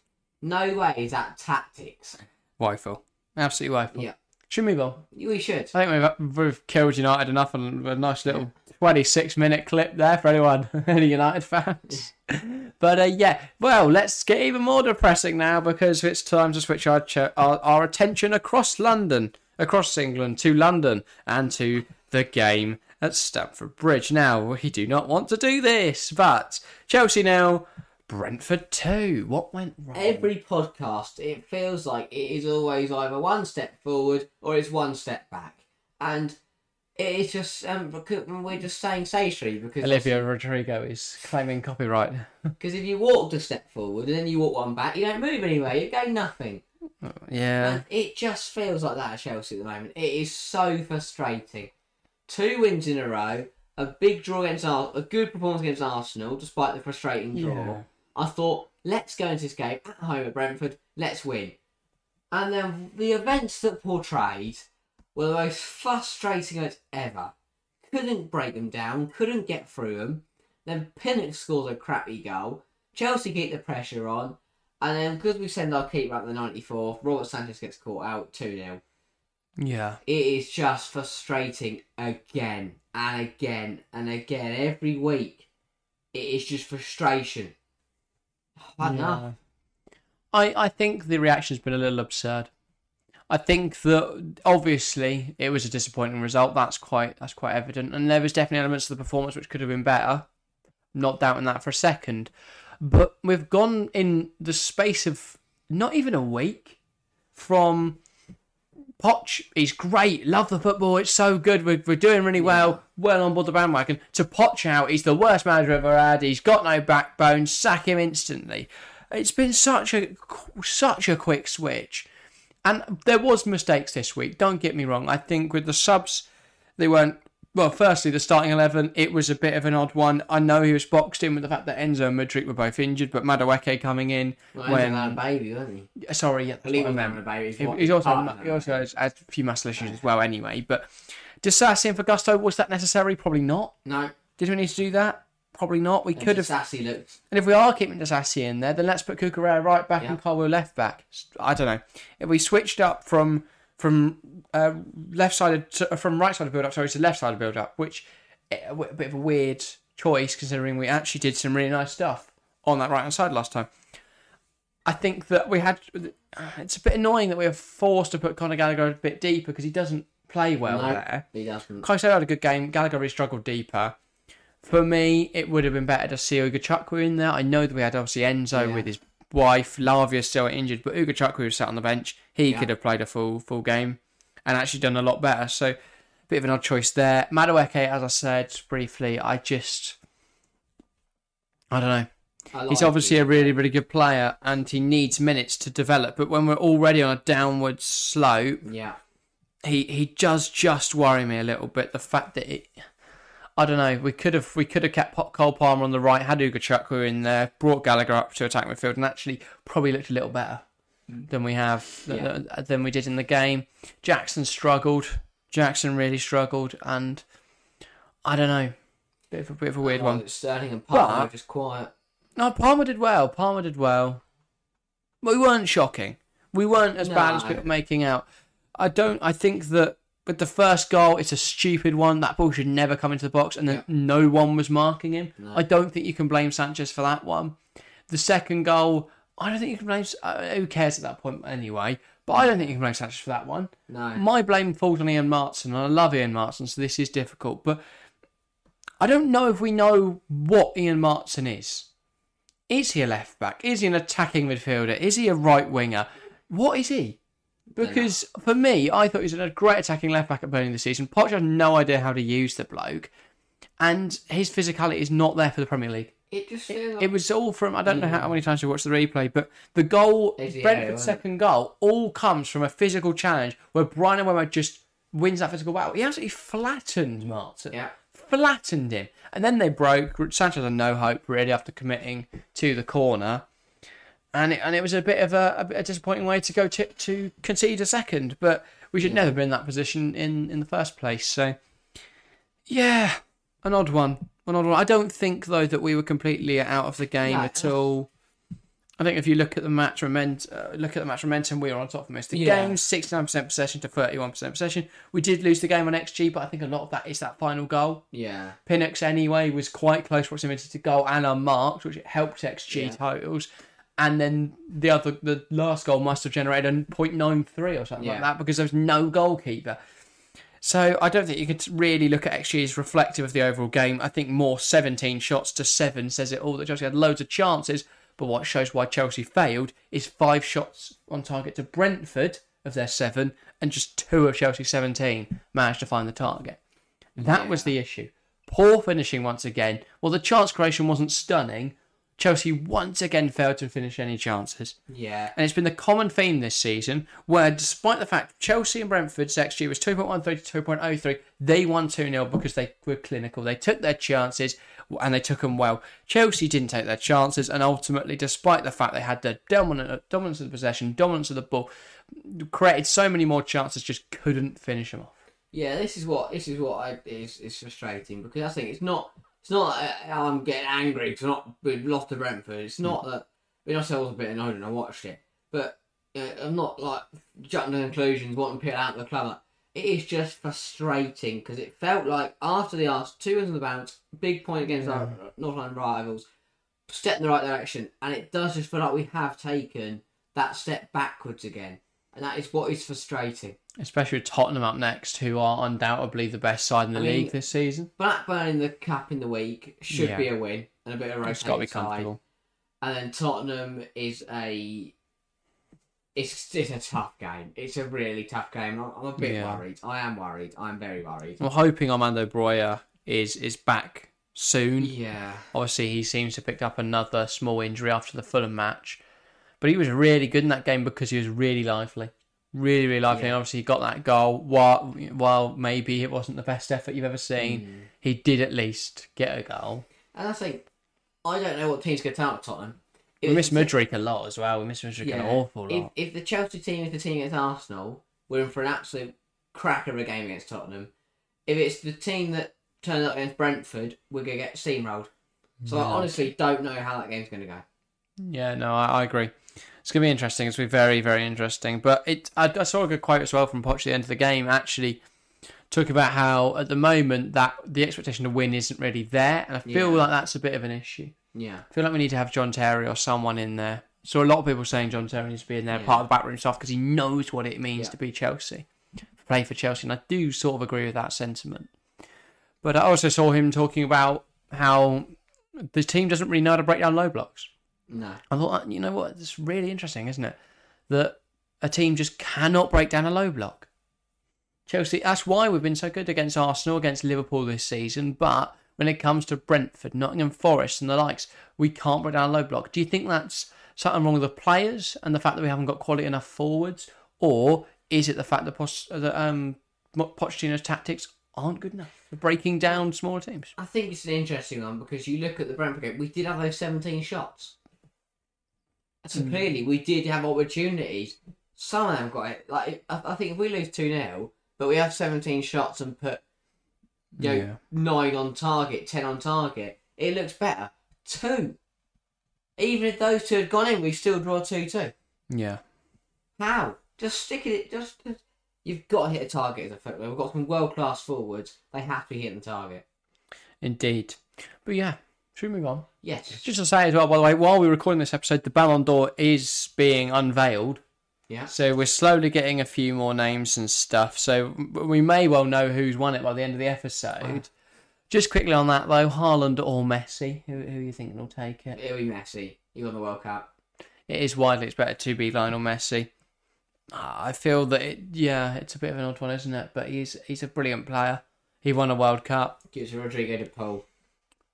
No way is that tactics. woeful, absolutely woeful. Yeah. Should we move on? We should. I think we've, we've killed United enough on a nice little 26 minute clip there for anyone, any United fans. but uh, yeah, well, let's get even more depressing now because it's time to switch our, ch- our, our attention across London, across England, to London and to the game at Stamford Bridge. Now, we do not want to do this, but Chelsea now, Brentford 2. What went wrong? Every podcast, it feels like it is always either one step forward or it's one step back. And it is just, um, we're just saying stationary because Olivia Rodrigo is claiming copyright. Because if you walked a step forward and then you walk one back, you don't move anywhere. You gain nothing. yeah. And it just feels like that at Chelsea at the moment. It is so frustrating. Two wins in a row, a big draw against Ar- a good performance against Arsenal, despite the frustrating draw. Yeah. I thought, let's go into this game at home at Brentford, let's win. And then the events that portrayed were the most frustrating events ever. Couldn't break them down, couldn't get through them. Then Pinnock scores a crappy goal. Chelsea keep the pressure on. And then because we send our keeper up the 94th, Robert Sanchez gets caught out 2 0. Yeah. It is just frustrating again and again and again every week. It is just frustration. I, I think the reaction's been a little absurd. I think that obviously it was a disappointing result. That's quite that's quite evident, and there was definitely elements of the performance which could have been better. Not doubting that for a second, but we've gone in the space of not even a week from Poch. He's great, love the football. It's so good. We're, we're doing really well. Well on board the bandwagon. To Poch out, he's the worst manager I've ever had. He's got no backbone. Sack him instantly. It's been such a such a quick switch, and there was mistakes this week. Don't get me wrong. I think with the subs, they weren't. Well, firstly, the starting eleven, it was a bit of an odd one. I know he was boxed in with the fact that Enzo and Mudryk were both injured, but Madueke coming in Well, when when... had a baby, wasn't he? sorry, yeah, I believe what I he having a baby. He's, He- He's also he also has, has a few muscle issues as well. Anyway, but Disasi and for Gusto was that necessary? Probably not. No, Did we need to do that? Probably not. We could have. Sassy looked. And if we are keeping Disasi in there, then let's put Cucurella right back Yeah. and Colwill left back. I don't know. If we switched up from from uh, left sided to, from right sided build up, sorry, to left sided build up, which eh, a bit of a weird choice considering we actually did some really nice stuff on that right hand side last time. I think that we had. It's a bit annoying that we were forced to put Conor Gallagher a bit deeper because he doesn't play well No. there. He doesn't. Caicedo had a good game. Gallagher really struggled deeper. For me, it would have been better to see Ugochukwu in there. I know that we had obviously Enzo Yeah. with his wife. Lavia still injured, but Ugochukwu was sat on the bench. He Yeah. could have played a full full game and actually done a lot better. So, a bit of an odd choice there. Madueke, as I said briefly, I just, I don't know. I He's obviously a really, really good player, and he needs minutes to develop. But when we're already on a downward slope, Yeah. he he does just worry me a little bit. The fact that it, I don't know. We could have we could have kept Cole Palmer on the right, had Ugochukwu in there, brought Gallagher up to attack midfield, and actually probably looked a little better mm. than we have Yeah. than, than we did in the game. Jackson struggled. Jackson really struggled, and I don't know. Bit of a bit of a weird one. Sterling and Palmer But- just quiet. No, Palmer did well. Palmer did well. We weren't shocking. We weren't as bad as No. people making out. I don't. I think that with the first goal, it's a stupid one. That ball should never come into the box, and then Yeah. no one was marking him. No. I don't think you can blame Sanchez for that one. The second goal, I don't think you can blame. Uh, who cares at that point anyway? But I don't think you can blame Sanchez for that one. No. My blame falls on Ian Maatsen, and I love Ian Maatsen, so this is difficult. But I don't know if we know what Ian Maatsen is. Is he a left back? Is he an attacking midfielder? Is he a right winger? What is he? Because for me, I thought he was a great attacking left back at Burnley this season. Poch had no idea how to use the bloke, and his physicality is not there for the Premier League. It just like It was all from I don't know how, how many times we watched the replay, but the goal, area, Brentford's second goal, all comes from a physical challenge where Bryan Mbeumo just wins that physical battle. He absolutely flattened Maatsen, yeah. flattened him, and then they broke. Sanchez had no hope really after committing to the corner, and it, and it was a bit of a, a, disappointing way to go to, to concede a second. But we should never be in that position in in the first place. So yeah, an odd one. An odd one. I don't think though that we were completely out of the game No. at all. I think if you look at the match moment, uh, look at the match momentum, we were on top of most of the Yeah. game. Sixty nine percent possession to thirty one percent possession. We did lose the game on XG, but I think a lot of that is that final goal. Yeah. Pinnock's anyway was quite close proximity to goal and unmarked, which helped XG Yeah. totals. And then the other, the last goal must have generated a 0.93 or something like that because there was no goalkeeper. So I don't think you could really look at XG as reflective of the overall game. I think more 17 shots to seven says it all. That Chelsea had loads of chances, but what shows why Chelsea failed is five shots on target to Brentford of their seven, and just two of Chelsea's 17 managed to find the target. That was the issue. Poor finishing once again. Well, the chance creation wasn't stunning. Chelsea once again failed to finish any chances. Yeah. And it's been the common theme this season where, despite the fact Chelsea and Brentford's XG was 2.13 to 2.03, they won 2 0 because they were clinical. They took their chances and they took them well. Chelsea didn't take their chances, and ultimately, despite the fact they had the dominant, dominance of the possession, dominance of the ball, created so many more chances, just couldn't finish them off. Yeah, this is what this is what I, is is frustrating because I think it's not it's not that I'm getting angry because not we've lost to Brentford. It's not that I mean, I was a bit annoyed when I watched it, but uh, I'm not like jumping to conclusions, wanting people out of the club. Like, it is just frustrating because it felt like after the Arse, two wins on the bounce, big point against our North London rivals, step in the right direction, and it does just feel like we have taken that step backwards again, and that is what is frustrating. Especially with Tottenham up next, who are undoubtedly the best side in the I mean, league this season. Blackburn in the cup in the week should Yeah. be a win and a bit of a It's got to be side. comfortable. And then Tottenham is a it's it's a tough game. It's a really tough game. I'm, I'm a bit Yeah. worried. I am worried. I'm very worried. I'm hoping Armando Broja is is back soon. Yeah. Obviously, he seems to have picked up another small injury after the Fulham match, but he was really good in that game because he was really lively, really really lively. Yeah. And obviously, he got that goal. While while maybe it wasn't the best effort you've ever seen, Mm. he did at least get a goal. And I think I don't know what team's get out of Tottenham. We miss Mudryk a lot as well. We miss Mudryk an awful lot. if the Chelsea team is the team against Arsenal, we're in for an absolute cracker of a game against Tottenham. If it's the team that turns up against Brentford, we're going to get steamrolled. So I honestly don't know how that game's going to go. Yeah, no, I, I agree. It's going to be interesting. It's going to be very, very interesting. But it, I, I saw a good quote as well from Poch at the end of the game. Actually, talking about how at the moment that the expectation to win isn't really there, and I feel Yeah. like that's a bit of an issue. Yeah. I feel like we need to have John Terry or someone in there. So a lot of people saying John Terry needs to be in there, Yeah. part of the backroom stuff, because he knows what it means Yeah. to be Chelsea, play for Chelsea, and I do sort of agree with that sentiment. But I also saw him talking about how the team doesn't really know how to break down low blocks. No. I thought, you know what, it's really interesting, isn't it? That a team just cannot break down a low block. Chelsea, that's why we've been so good against Arsenal, against Liverpool this season. But when it comes to Brentford, Nottingham Forest, and the likes, we can't break down a low block. Do you think that's something wrong with the players and the fact that we haven't got quality enough forwards? Or is it the fact that, Poch- that um, Pochettino's tactics aren't good enough for breaking down smaller teams. I think it's an interesting one because you look at the Brentford game. We did have those seventeen shots, so Hmm. clearly we did have opportunities. Some of them got it. Like I, I think if we lose two 0 but we have seventeen shots and put you know, Yeah. nine on target, ten on target, it looks better. Two. Even if those two had gone in, we still draw two two. Yeah. How? Just stick it. Just, just you've got to hit a target as a footballer. We've got some world class forwards. They have to be hitting the target. Indeed. But yeah, should we move on? Yes. Just to say as well, by the way, while we're recording this episode, the Ballon d'Or is being unveiled. Yeah. So we're slowly getting a few more names and stuff. So we may well know who's won it by the end of the episode. Just quickly on that though, Haaland or Messi, who, who are you thinking will take it? It'll be Messi. He won the World Cup. It is widely expected to be Lionel Messi. Ah, I feel that it, yeah, it's a bit of an odd one, isn't it? But he's he's a brilliant player. He won a World Cup. Gives Rodrigo de Paul.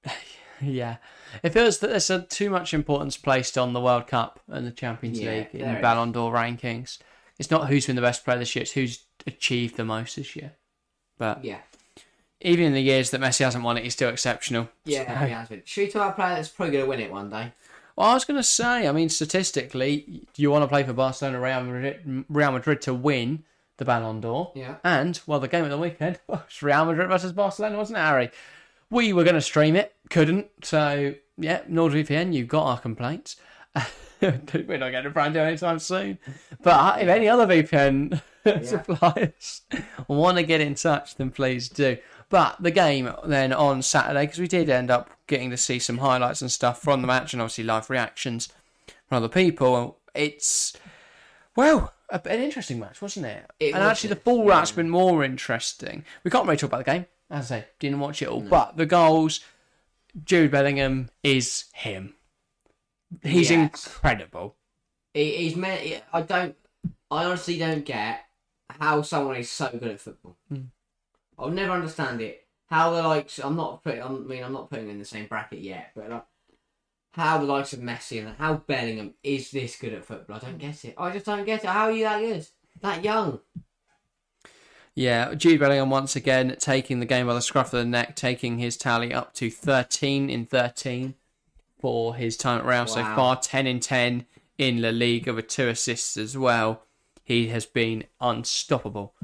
Yeah, it feels that there's a, too much importance placed on the World Cup and the Champions Yeah, League in is. Ballon d'Or rankings. It's not who's been the best player this year; it's who's achieved the most this year. But Yeah. even in the years that Messi hasn't won it, he's still exceptional. Yeah, So- he has been. Should we talk about a player that's probably going to win it one day? Well, I was going to say, I mean, statistically, you want to play for Barcelona, Real Madrid, Real Madrid to win the Ballon d'Or. Yeah. And, well, the game of the weekend was Real Madrid versus Barcelona, wasn't it, Harry? We were going to stream it, couldn't. So, yeah, NordVPN, you've got our complaints. we're not getting a brand new anytime soon. But uh, if any other VPN suppliers want to get in touch, then please do. But the game then on Saturday, because we did end up getting to see some highlights and stuff from the match, and obviously live reactions from other people. It's well, a, an interesting match, wasn't it? It and was, actually, the yeah. full wrap's been more interesting. We can't really talk about the game, as I say, didn't watch it all. But the goals, Jude Bellingham is him. He's incredible. He, he's meant. I don't. I honestly don't get how someone is so good at football. Hmm. I'll never understand it. How the likes. I'm not putting. I mean, I'm not putting in the same bracket yet, but like, how the likes of Messi and how Bellingham is this good at football. I don't get it. I just don't get it. How are you that good? That young? Yeah, Jude Bellingham once again taking the game by the scruff of the neck, taking his tally up to 13 in 13 for his time at Real so far, 10 in 10 in La Liga with two assists as well. He has been unstoppable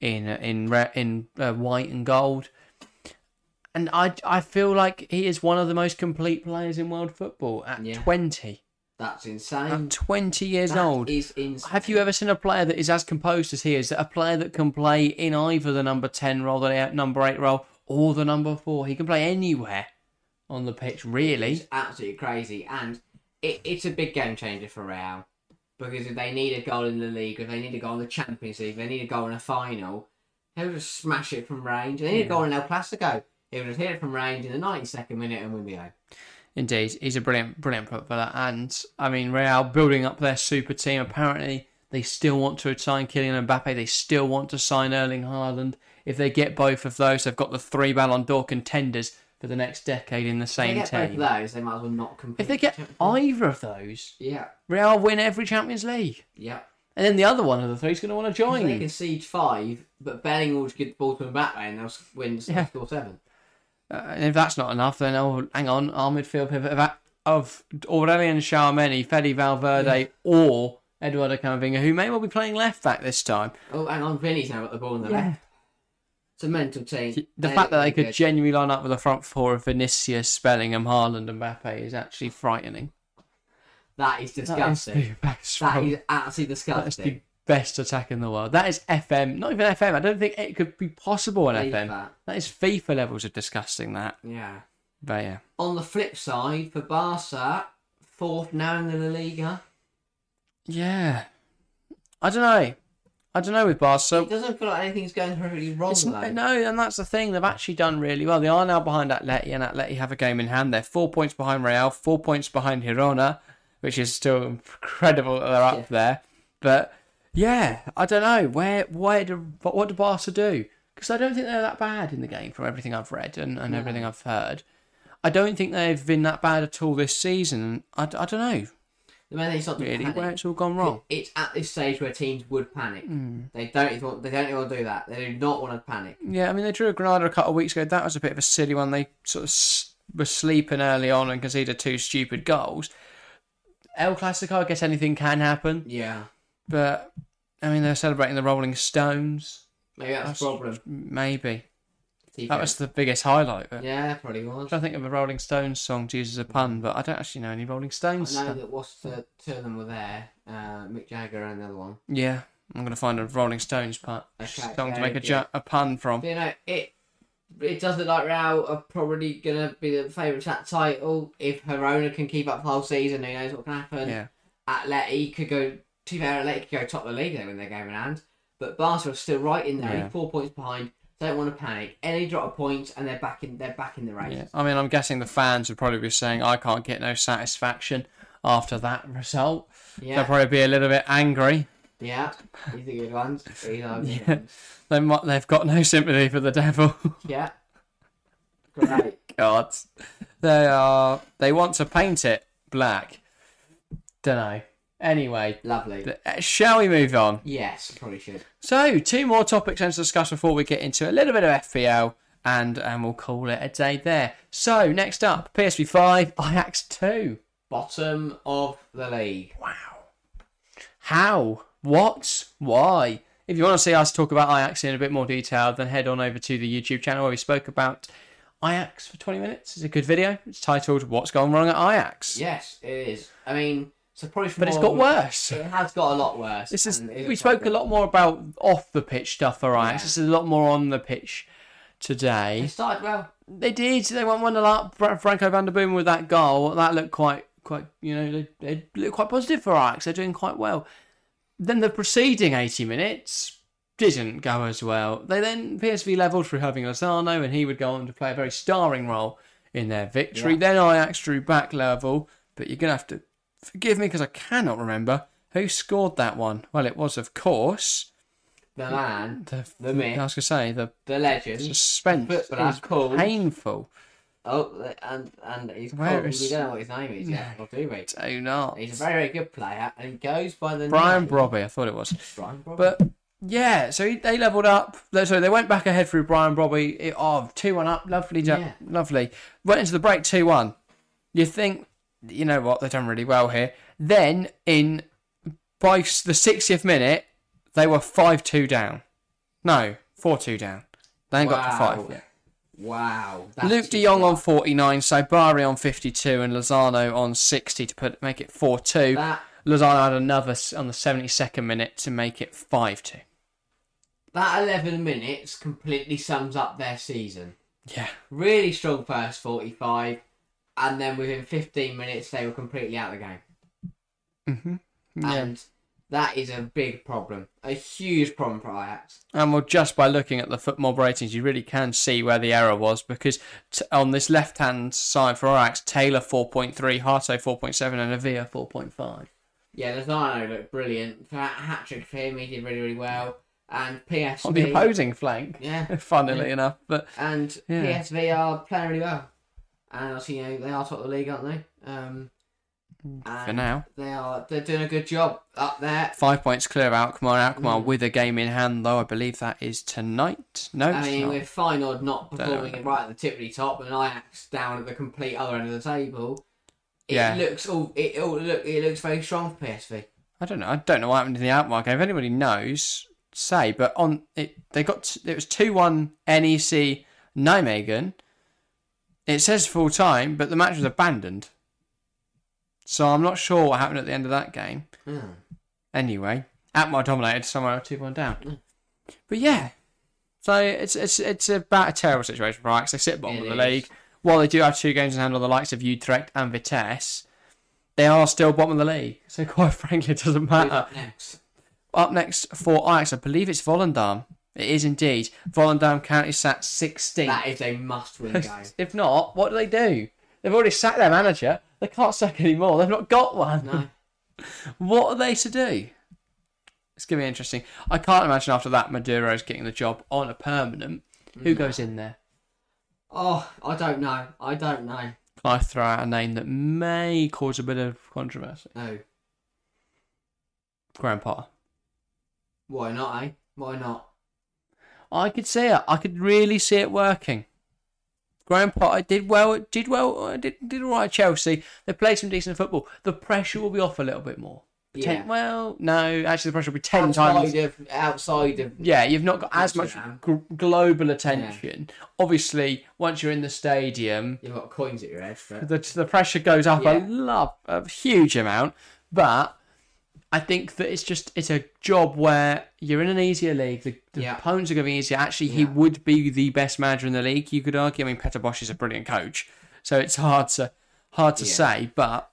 in uh, in in uh, white and gold. And I, I feel like he is one of the most complete players in world football at Yeah. 20. That's insane. At 20 years That old. is insane. Have you ever seen a player that is as composed as he is? A player that can play in either the number 10 role, the uh, number 8 role, or the number 4. He can play anywhere on the pitch, really. It's absolutely crazy, and it, it's a big game changer for Real because if they need a goal in the league, if they need a goal in the Champions League, if they need a goal in a final, he'll just smash it from range. They need a goal in El Clasico. He'll just hit it from range in the 92nd minute and win the game. Indeed, he's a brilliant, brilliant footballer. And, I mean, Real building up their super team. Apparently, they still want to sign Kylian Mbappe. They still want to sign Erling Haaland. If they get both of those, they've got the three Ballon d'Or contenders for the next decade in the same If they get both of team. those, they might as well not compete. If they get for the Champions League. either of those, yeah, Real win every Champions League. yeah. And then the other one of the three is going to want to If join. they concede five, but Bellingham will just give the ball to Mbappe and they'll win Yeah. score seven. Uh, and if that's not enough, then oh, hang on, our midfield pivot of, of Aurélien Tchouaméni, Fede Valverde, or Eduardo Camavinga, who may well be playing left back this time. Oh, hang on, Vinny's now got the ball in the left. It's a mental team. The They fact that they could good. genuinely line up with a front four of Vinicius, Bellingham, Haaland, and Mbappe is actually frightening. That is disgusting. That is the best, That absolutely that is disgusting. Best attack in the world. That is FM, not even FM. I don't think it could be possible on FM. That is FIFA levels of disgusting. That, Yeah. but yeah. On the flip side, for Barca, fourth now in the La Liga. Yeah. I don't know. I don't know with Barca. It doesn't feel like anything's going really wrong though. no, and that's the thing. They've actually done really well. They are now behind Atleti, and Atleti have a game in hand. They're four points behind Real, four points behind Girona, which is still incredible that they're up Yeah. there. But yeah, I don't know where where do what do Barca do? Because I don't think they're that bad in the game from everything I've read and, and No. everything I've heard. I don't think they've been that bad at all this season. I, I don't know. The main thing is not Really, panic. where it's all gone wrong. It's at this stage where teams would panic. Hmm. They don't even want, they don't even want to do that. They do not want to panic. Yeah, I mean they drew a Granada a couple of weeks ago. That was a bit of a silly one. They sort of s- were sleeping early on and conceded two stupid goals. El Clasico, I guess anything can happen, Yeah, but I mean they're celebrating the Rolling Stones. maybe that's, the problem. Maybe that was the biggest highlight. But yeah, probably was. I'm trying to think of a Rolling Stones song to use as a pun, but I don't actually know any Rolling Stones. I know stuff. that what's the two of them were there. Uh, Mick Jagger and the other one. Yeah, I'm gonna find a Rolling Stones pun Okay, song to make a, ju- a pun from. But, you know, it it does look like Real are probably gonna be the favourites at title. If Girona can keep up the whole season, who knows what can happen. Yeah, Atleti could go. To be fair, Atleti could go top of the league when they're game in hand. But Barca are still right in there, Yeah. four points behind. Don't want to panic. Any drop of points and they're back in. They're back in the race. yeah. I mean, I'm guessing the fans would probably be saying, "I can't get no satisfaction." After that result, Yeah, they'll probably be a little bit angry. yeah. These are good ones. These are good Yeah. They might, they've got no sympathy for the devil. Yeah. Great. God, they are. They want to paint it black. Don't know. Anyway, Lovely. th- uh, shall we move on? Yes, probably should. So, two more topics to discuss before we get into a little bit of FPL, and and we'll call it a day there. So, next up, PSV five, Ajax two. Bottom of the league. Wow. How? What? Why? If you want to see us talk about Ajax in a bit more detail, then head on over to the YouTube channel where we spoke about Ajax for 20 minutes. It's a good video. It's titled What's Gone Wrong at Ajax. Yes, it is. I mean, so probably. But it's got worse. It has got a lot worse. This is we spoke a lot more about off the pitch stuff for Ajax. Yeah. This is a lot more on the pitch good. They today. started well. They did. They went one 0 up. Branco van den Boomen with that goal. That looked quite quite. You know, they, they looked quite positive for Ajax. They're doing quite well. Then the preceding eighty minutes didn't go as well. They then PSV levelled through Hirving Lozano, and he would go on to play a very starring role in their victory. Yeah. Then Ajax drew back level, but you're gonna have to forgive me because I cannot remember who scored that one. Well, it was of course The man, the. The myth. I was gonna say the the legend. suspense But- that's is painful. Oh, and and he's Where called. is- We don't know what his name is yet, or do we? Do not. He's a very, very good player, and he goes by the Brian name Brobbey, I thought it was. Brian Brobbey. But yeah, so he- they levelled up. So they went back ahead through Brian Brobbey. It, oh, 2 1 up. Lovely, Yeah. lovely. Went into the break 2 1. You think, you know what, they've done really well here. Then, in by the 60th minute, they were 5 2 down. No, 4 2 down. They ain't got to 5 yet. wow, Luuk de Jong on 49, Saibari on 52, and Lozano on 60 to put make it 4 2. that Lozano had another on the 72nd minute to make it 5 2. that eleven minutes completely sums up their season. Yeah. Really strong first forty-five, and then within fifteen minutes they were completely out of the game. hmm Yeah. And that is a big problem, a huge problem for Ajax. And well, just by looking at the football ratings, you really can see where the error was because t- on this left hand side for Ajax, Taylor 4.3, Hato 4.7, and Avila 4.5. Yeah, Lozano looked brilliant. That Hat trick for him, he did really, really well. And PSV, On the opposing flank, yeah, funnily Yeah. enough. But and Yeah. PSV are playing really well. And obviously, you know, they are top of the league, aren't they? Um, for now, they are. They're doing a good job up there. five points clear of Alkmaar. Come on, with a game in hand, though. I believe that is tonight. No, I it's mean, not. with Feyenoord not performing know. right at the tippity top and Ajax down at the complete other end of the table, it Yeah. looks all it all look it looks very strong for PSV. I don't know. I don't know what happened in the game. If anybody knows, say. But on it, they got t- it was two one NEC Nijmegen. It says full time, but the match was abandoned. So I'm not sure what happened at the end of that game. Hmm. Anyway, Alkmaar dominated somewhere two one down. Mm. But yeah, so it's it's it's about a terrible situation for Ajax. They sit bottom It of the is. league. While they do have two games in hand on the likes of Utrecht and Vitesse, they are still bottom of the league. So quite frankly, it doesn't matter. up next? Up next for Ajax, I believe it's Volendam. It is indeed. Volendam County sat 16th. That is a must-win game. if not, what do they do? They've already sacked their manager. They can't sack anymore. They've not got one. No, What are they to do? It's going to be interesting. I can't imagine after that Maduro's getting the job on a permanent. Who goes in there? oh, I don't know. I don't know. Can I throw out a name that may cause a bit of controversy? No, Graham Potter. Why not, eh? Why not? I could see it. I could really see it working. Graham Potter did well. Did well. Did did all right. Chelsea. They played some decent football. The pressure will be off a little bit more. Ten, Yeah. well, no. Actually, the pressure will be ten outside times. of outside of Yeah, you've not got as much g- global attention. Obviously, once you're in the stadium, you've got coins at your head. But... the the pressure goes up Yeah. a lot, a huge amount. But I think that it's just it's a job where you're in an easier league. The, the Yeah. opponents are going to be easier. Actually, he Yeah. would be the best manager in the league. You could argue. I mean, Peter Bosz is a brilliant coach, so it's hard to hard to Yeah. say. But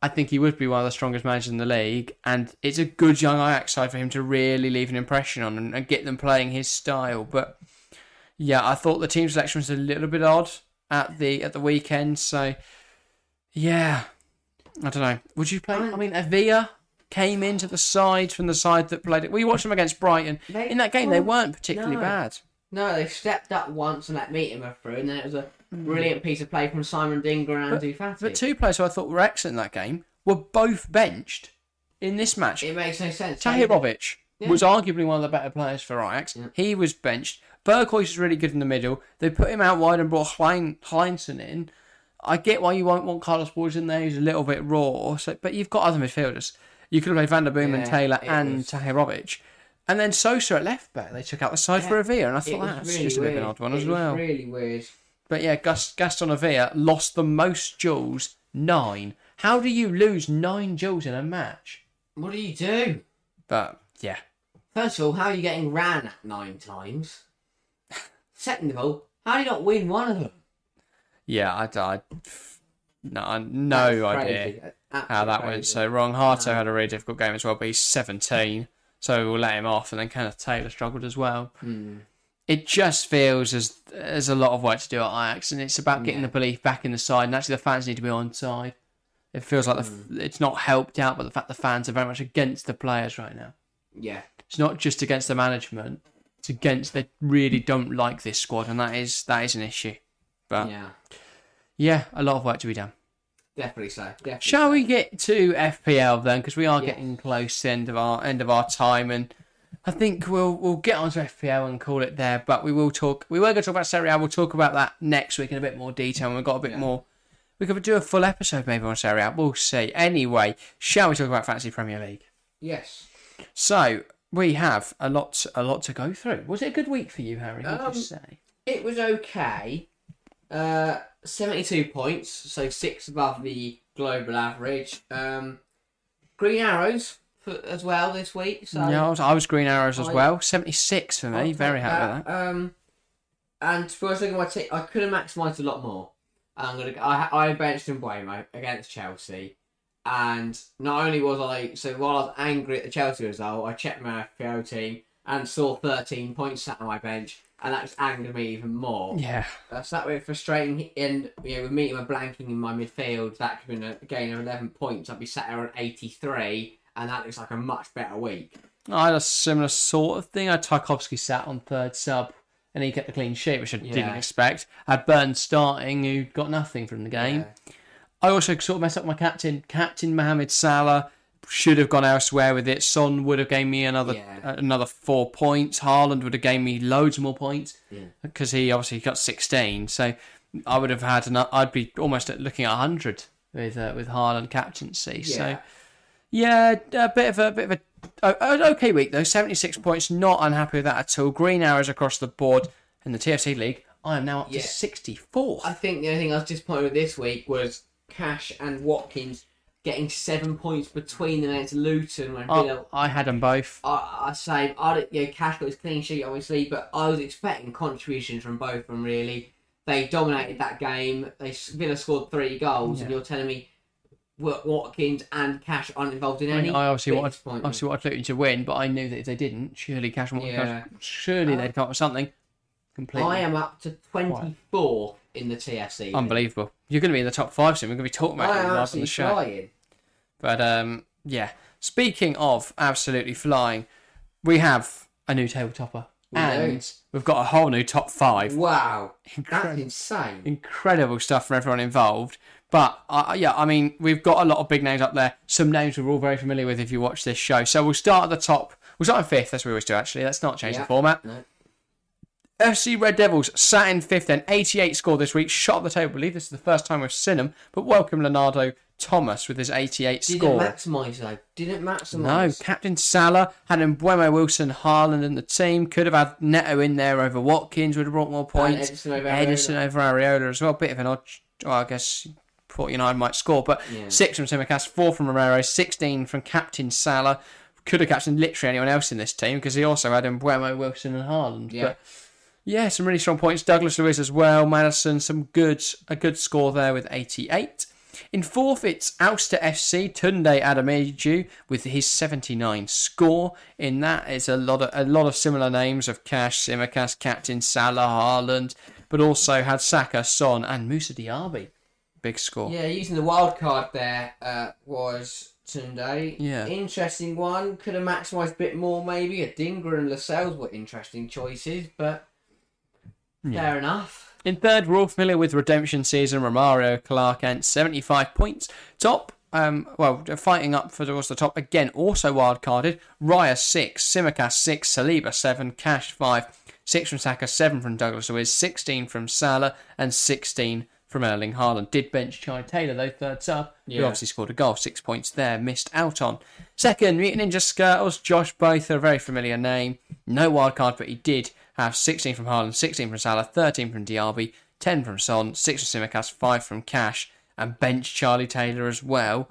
I think he would be one of the strongest managers in the league, and it's a good young Ajax side for him to really leave an impression on and, and get them playing his style. But yeah, I thought the team selection was a little bit odd at the at the weekend. So yeah, I don't know. Would you play? I mean, Avila came into the side from the side that played it. We watched them against Brighton. They- In that game, they weren't particularly no. bad. No, they stepped up once and let Mitoma through, and then it was a hmm. brilliant piece of play from Simon Adingra and Dufati. But two players who I thought were excellent in that game were both benched in this match. it makes no sense. Tahirovic Yeah. was arguably one of the better players for Ajax. Yeah. He was benched. Berghuis is really good in the middle. They put him out wide and brought Hlein, Heinsohn in. I get why you won't want Carlos Borges in there. He's a little bit raw. So, but you've got other midfielders. You could have played Van den Boomen and Taylor and was- Tahirovic. And then Sosa at left back. They took out the side Yeah. for Avila, and I thought was that's really just a bit of weird. an odd one it as well. really weird. But yeah, Gaston Avila lost the most duels, nine. How do you lose nine duels in a match? What do you do? But yeah, First of all, how are you getting ran nine times? Second of all, how do you not win one of them? yeah, I, I no, no idea. Crazy. That's how absolutely that went so wrong. Hato had a really difficult game as well, but he's 17, so we'll let him off. And then Kenneth Taylor struggled as well. Hmm. It just feels as there's a lot of work to do at Ajax, and it's about getting Yeah. the belief back in the side. And actually, the fans need to be on side. It feels like the, Hmm. it's not helped out by the fact the fans are very much against the players right now. Yeah. It's not just against the management; it's against they really don't like this squad, and that is that is an issue. But yeah, Yeah. a lot of work to be done. Definitely so. Definitely Shall so. we get to FPL then? Because we are getting close to the end of our end of our time, and I think we'll we'll get onto FPL and call it there. But we will talk. We were going to talk about Serie A. We'll talk about that next week in a bit more detail. And we've got a bit Yeah. more. We could do a full episode maybe on Serie A. We'll see. Anyway, shall we talk about Fantasy Premier League? Yes. So we have a lot a lot to go through. Was it a good week for you, Harry? Um, you say? It was okay. Uh, 72 points, so six above the global average. Um, green arrows for, as well this week. So yeah, I was, I was Green Arrows as I- well. Seventy six for me. I'll Very happy with that. Um, and honest, looking at my team, I could have maximised a lot more. I'm gonna. I I benched Mbeumo against Chelsea, and not only was I so while I was angry at the Chelsea result, I checked my FPO team and saw 13 points sat on my bench, and that just angered me even more. Yeah. That's that way frustrating. And you know, with me with blanking in my midfield, that could have been a gain of 11 points. I'd be sat there on 83, and that looks like a much better week. I had a similar sort of thing. I had Tarkowski sat on third sub and he kept the clean sheet, which I didn't expect. I had Burns starting, who got nothing from the game. Yeah. I also sort of messed up my captain. Captain Mohamed Salah should have gone elsewhere with it. Son would have gave me another Yeah. uh, another four points. Haaland would have gave me loads more points Yeah. because he obviously got 16. So I would have had an, I'd be almost at looking at 100 with uh, with Haaland captaincy. So Yeah. yeah, a bit of a bit of a an okay week though. Seventy six points. Not unhappy with that at all. Green arrows across the board in the TFC league. I am now up Yeah. to sixty four. I think the only thing I was disappointed with this week was Cash and Watkins getting seven points between them against Luton. When Villa, I had them both. I, I say, I know, Cash got his clean sheet obviously, but I was expecting contributions from both of them. Really, they dominated that game. They Villa scored three goals, and you're telling me Watkins and Cash aren't involved in I, any. I obviously wanted, obviously wanted Luton to win, but I knew that if they didn't, surely Cash and Yeah. surely Uh, they'd come up with something completely I am up to twenty four in the TFC. unbelievable. You're going to be in the top five soon. We're going to be talking about I it live on the show. But um, yeah. Speaking of absolutely flying, we have a new table topper, We do. and we've got a whole new top five. Wow, that's insane. incredible stuff from everyone involved. But uh, yeah, I mean, we've got a lot of big names up there. Some names we're all very familiar with if you watch this show. So we'll start at the top. We'll start in fifth. That's what we always do. Actually, let's not change Yeah. the format. No. FC Red Devils sat in fifth then, 88 score this week, shot the table. I believe this is the first time we've seen them, but welcome Leonardo Thomas with his 88 Didn't score. maximise though. Didn't maximise. No. Captain Salah had Mbeumo Wilson, Haaland in the team. Could have had Neto in there over Watkins, would have brought more points. Ederson over Ederson over Areola as well. Bit of an odd. Well, I guess thought United might score, but Yeah. six from Tsimikas, four from Romero, 16 from Captain Salah. Could have captained literally anyone else in this team because he also had Mbeumo Wilson and Haaland. Yeah. But yeah, some really strong points. Douglas Luiz as well. Maddison, some good a good score there with 88. In fourth, it's Ulster FC Tunde Adameju with his 79 score. In that, it's a lot of a lot of similar names of Cash, Tsimikas, Captain Salah, Haaland, but also had Saka, Son, and Moussa Diaby. Big score. Yeah, using the wild card there uh, was Tunde. Yeah. Interesting one. Could have maximised a bit more maybe. Adingra and Lascelles were interesting choices, but fair enough. In third, we're all familiar with redemption season. Romario Clark and 75 points. Top, um, well, fighting up for towards the top again. Also wild carded. Raya six, Tsimikas six, Saliba seven, Cash five, six from Saka, seven from Douglas Luiz, 16 from Salah, and 16 from Erling Haaland. Did bench Chai Taylor though, third sub. Who obviously scored a goal, six points there, missed out on. Second, Mutant Ninja Skirtles, Josh Both, a very familiar name. No wild card, but he did have 16 from Haaland, 16 from Salah, 13 from Diaby, 10 from Son, 6 from Tsimikas, 5 from Cash, and bench Charlie Taylor as well.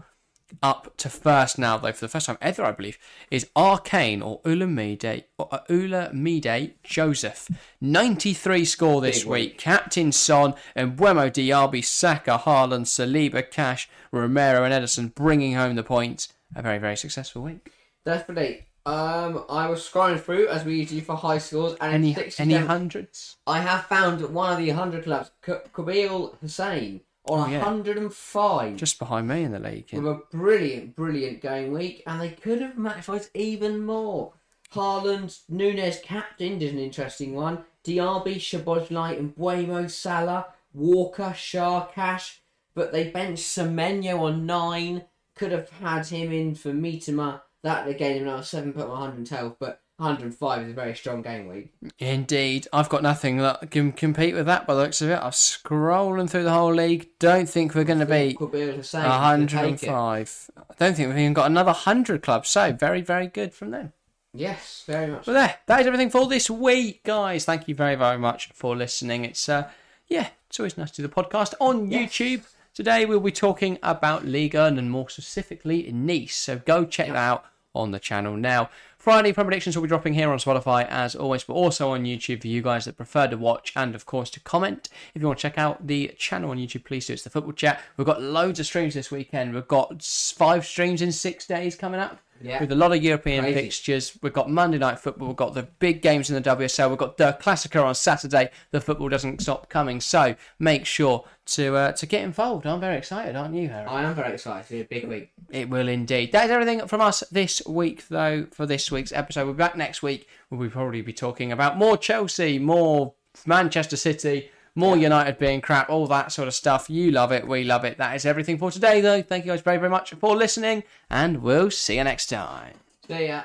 Up to first now, though, for the first time ever, I believe, is Arcane or Ulamide, or uh, Ulamide Joseph. 93 score this Big week. Captain Son and Buemo Diaby, Saka, Haaland, Saliba, Cash, Romero, and Ederson bringing home the points. A very, very successful week. Definitely. Um, I was scrolling through as we do for high scores, and Any in 60 any hundreds? I have found one of the 100 clubs, K- Kabil Hussein, on Oh, yeah. 105. Just behind me in the league. with a brilliant, brilliant game week, and they could have maximised even more. Haaland, Nunes captained is an interesting one. Diaby, Szoboszlai, and Buemo Salah, Walker, Shah, Cash, but they benched Semenyo on nine. Could have had him in for Mitoma. That again, now seven, put on 112, but 105 is a very strong game week. Indeed, I've got nothing that can compete with that by the looks of it. I'm scrolling through the whole league. Don't think we're going to beat Kabil Hussein could take 105. I don't think we've even got another 100 clubs. So, very, very good from them. Yes, very much. But there, that is everything for this week, guys. Thank you very, very much for listening. It's, uh, yeah, it's always nice to do the podcast on Yes. YouTube. Today, we'll be talking about Ligue 1 and more specifically Nice. So, go check that out on the channel now. Friday Predictions will be dropping here on Spotify as always, but also on YouTube for you guys that prefer to watch and, of course, to comment. If you want to check out the channel on YouTube, please do. It's the Football Chat. We've got loads of streams this weekend. We've got five streams in six days coming up Yeah. with a lot of European Crazy. fixtures. We've got Monday Night Football. We've got the big games in the WSL. We've got the Classico on Saturday. The football doesn't stop coming. So make sure to uh, to get involved. I'm very excited, aren't you, Harry? I am very excited. It's a big week. It will indeed. That is everything from us this week, though, for this week's episode. We'll be back next week. We'll probably be talking about more Chelsea, more Manchester City, more United being crap, all that sort of stuff. You love it. We love it. That is everything for today, though. Thank you guys very, very much for listening, and we'll see you next time. See ya.